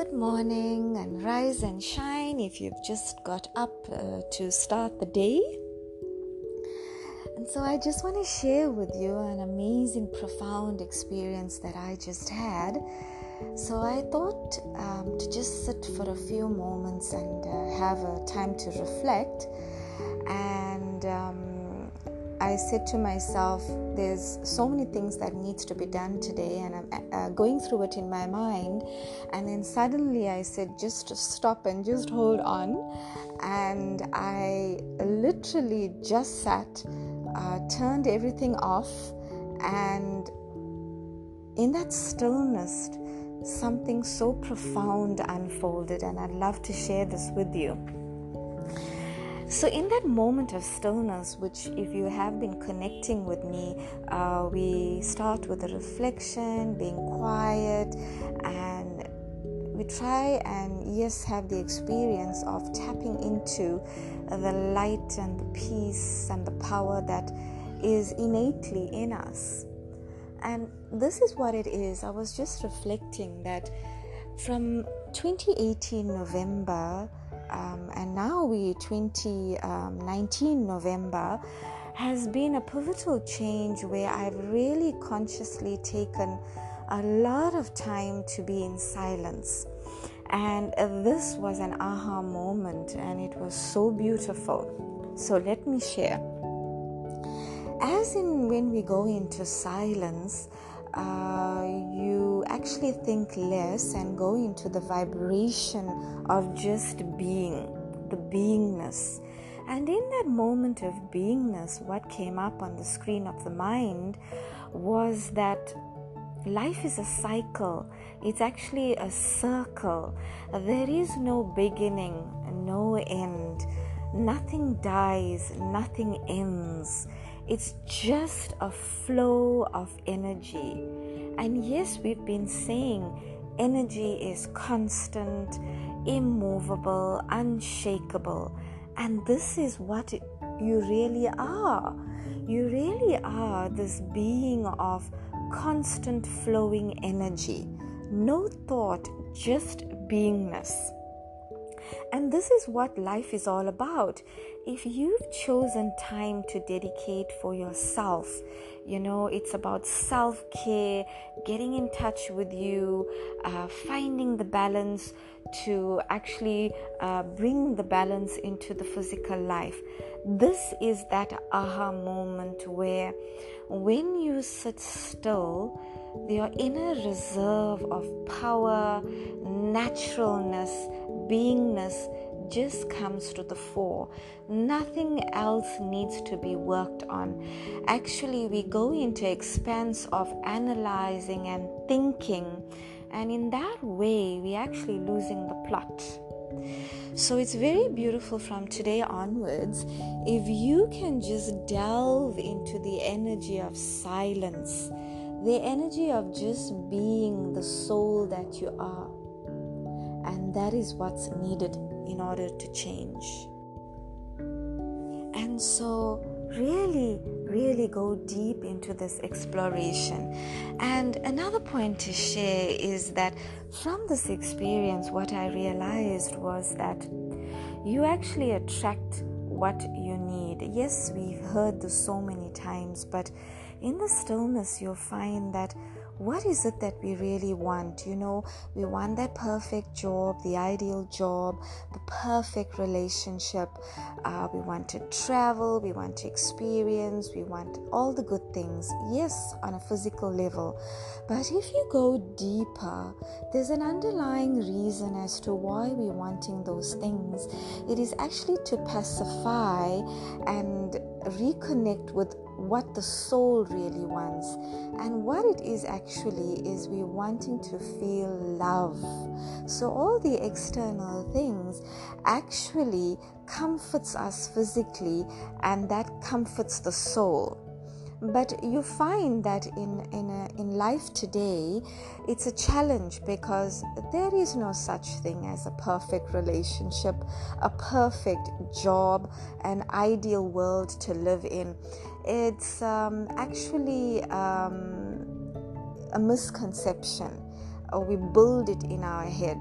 Good morning and rise and shine if you've just got up uh, to start the day. And so, I just want to share with you an amazing, profound experience that I just had. So, I thought um, to just sit for a few moments and uh, have a time to reflect. And um, I said to myself, there's so many things that needs to be done today, and I'm uh, going through it in my mind. And then suddenly I said, just stop and just hold on. And I literally just sat, uh, turned everything off, and in that stillness, something so profound unfolded. And I'd love to share this with you. So, in that moment of stillness, which if you have been connecting with me, uh, we start with a reflection, being quiet, and we try and, yes, have the experience of tapping into the light and the peace and the power that is innately in us. And this is what it is. I was just reflecting that from 2018 November um, and now we 2019 um, November has been a pivotal change where I've really consciously taken a lot of time to be in silence. And this was an aha moment, and it was so beautiful. So, let me share. As in when we go into silence, uh, you actually think less and go into the vibration of just being, the beingness. And in that moment of beingness, what came up on the screen of the mind was that life is a cycle, it's actually a circle. There is no beginning, no end. Nothing dies, nothing ends. It's just a flow of energy. And yes, we've been saying energy is constant, immovable, unshakable. And this is what you really are. You really are this being of constant flowing energy. No thought, just beingness. And this is what life is all about. If you've chosen time to dedicate for yourself, you know, it's about self care, getting in touch with you, uh, finding the balance to actually uh, bring the balance into the physical life. This is that aha moment where when you sit still, your inner reserve of power, naturalness, beingness just comes to the fore. Nothing else needs to be worked on. Actually, we go into expanse of analyzing and thinking, and in that way, we actually losing the plot. So it's very beautiful from today onwards if you can just delve into the energy of silence, the energy of just being the soul that you are. And that is what's needed in order to change. And so, really, really go deep into this exploration. And another point to share is that from this experience, what I realized was that you actually attract what you need. Yes, we've heard this so many times, but in the stillness, you'll find that what is it that we really want? You know, we want that perfect job, the ideal job, the perfect relationship. Uh, we want to travel, we want to experience, we want all the good things. Yes, on a physical level. But if you go deeper, there's an underlying reason as to why we're wanting those things. It is actually to pacify and reconnect with what the soul really wants. And what it is actually is we wanting to feel love. So all the external things actually comforts us physically and that comforts the soul but you find that in in, a, in life today it's a challenge because there is no such thing as a perfect relationship a perfect job an ideal world to live in it's um, actually um, a misconception or we build it in our head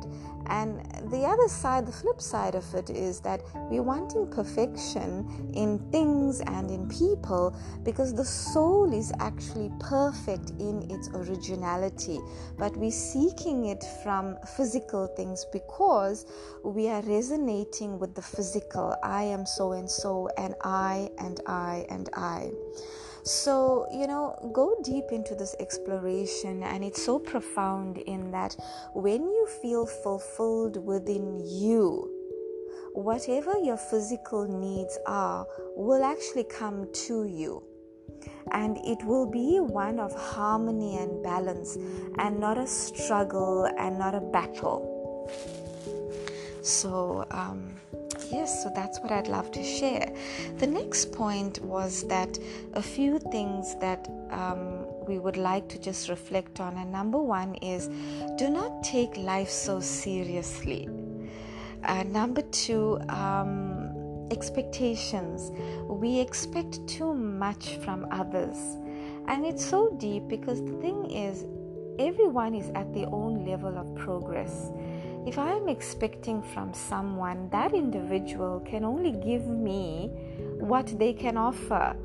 And the other side, the flip side of it is that we're wanting perfection in things and in people because the soul is actually perfect in its originality, but we're seeking it from physical things because we are resonating with the physical. I am so and so, and I, and I, and I. So, you know, go deep into this exploration, and it's so profound in that when you feel fulfilled within you, whatever your physical needs are will actually come to you. And it will be one of harmony and balance, and not a struggle and not a battle. So, um, yes, so that's what I'd love to share. The next point was that a few things that um, we would like to just reflect on. And number one is do not take life so seriously. Uh, number two, um, expectations. We expect too much from others. And it's so deep because the thing is, everyone is at their own level of progress if I am expecting from someone, that individual can only give me what they can offer.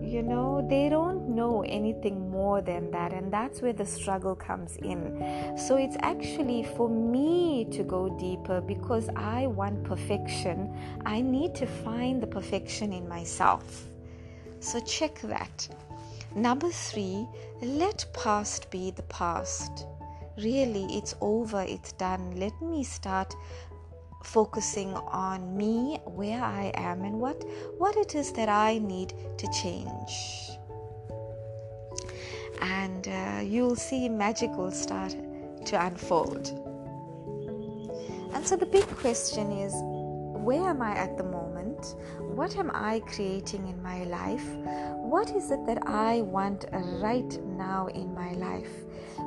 You know, they don't know anything more than that, and that's where the struggle comes in. So it's actually for me to go deeper because I want perfection. I need to find the perfection in myself. So check that. Number three, let past be the past really it's over, it's done. Let me start focusing on me, where I am, and what, what it is that I need to change. And uh, you'll see magic will start to unfold. And so the big question is where am I at the moment? What am I creating in my life? What is it that I want right now in my life?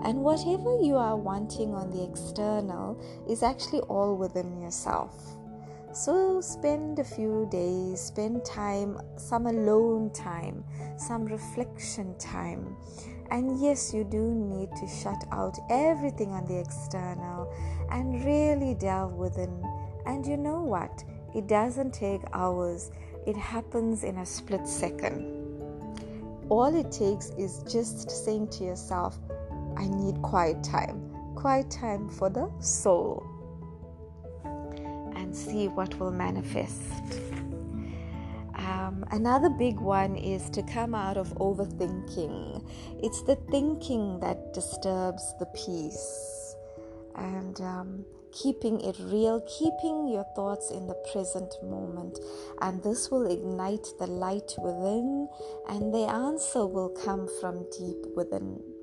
And whatever you are wanting on the external is actually all within yourself. So spend a few days, spend time, some alone time, some reflection time. And yes, you do need to shut out everything on the external and really delve within. And you know what? It doesn't take hours, it happens in a split second. All it takes is just saying to yourself, I need quiet time. Quiet time for the soul. And see what will manifest. Um, another big one is to come out of overthinking. It's the thinking that disturbs the peace. And um, keeping it real, keeping your thoughts in the present moment. And this will ignite the light within, and the answer will come from deep within.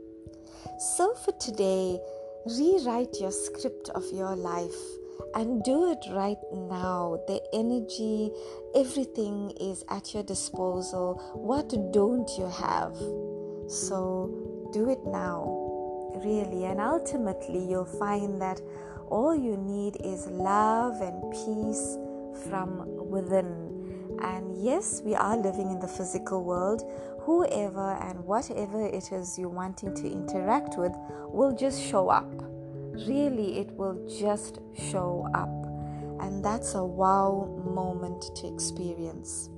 So, for today, rewrite your script of your life and do it right now. The energy, everything is at your disposal. What don't you have? So, do it now, really. And ultimately, you'll find that all you need is love and peace from within. And yes, we are living in the physical world. Whoever and whatever it is you're wanting to interact with will just show up. Really, it will just show up. And that's a wow moment to experience.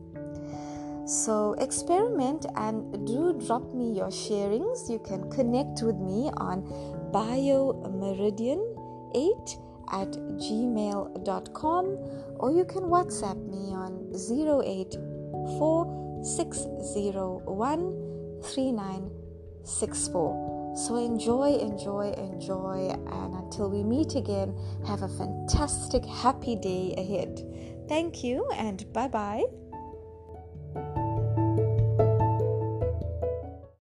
So experiment and do drop me your sharings. You can connect with me on biomeridian8 at gmail.com or you can WhatsApp me on 0846013964. So enjoy, enjoy, enjoy, and until we meet again, have a fantastic, happy day ahead. Thank you, and bye bye.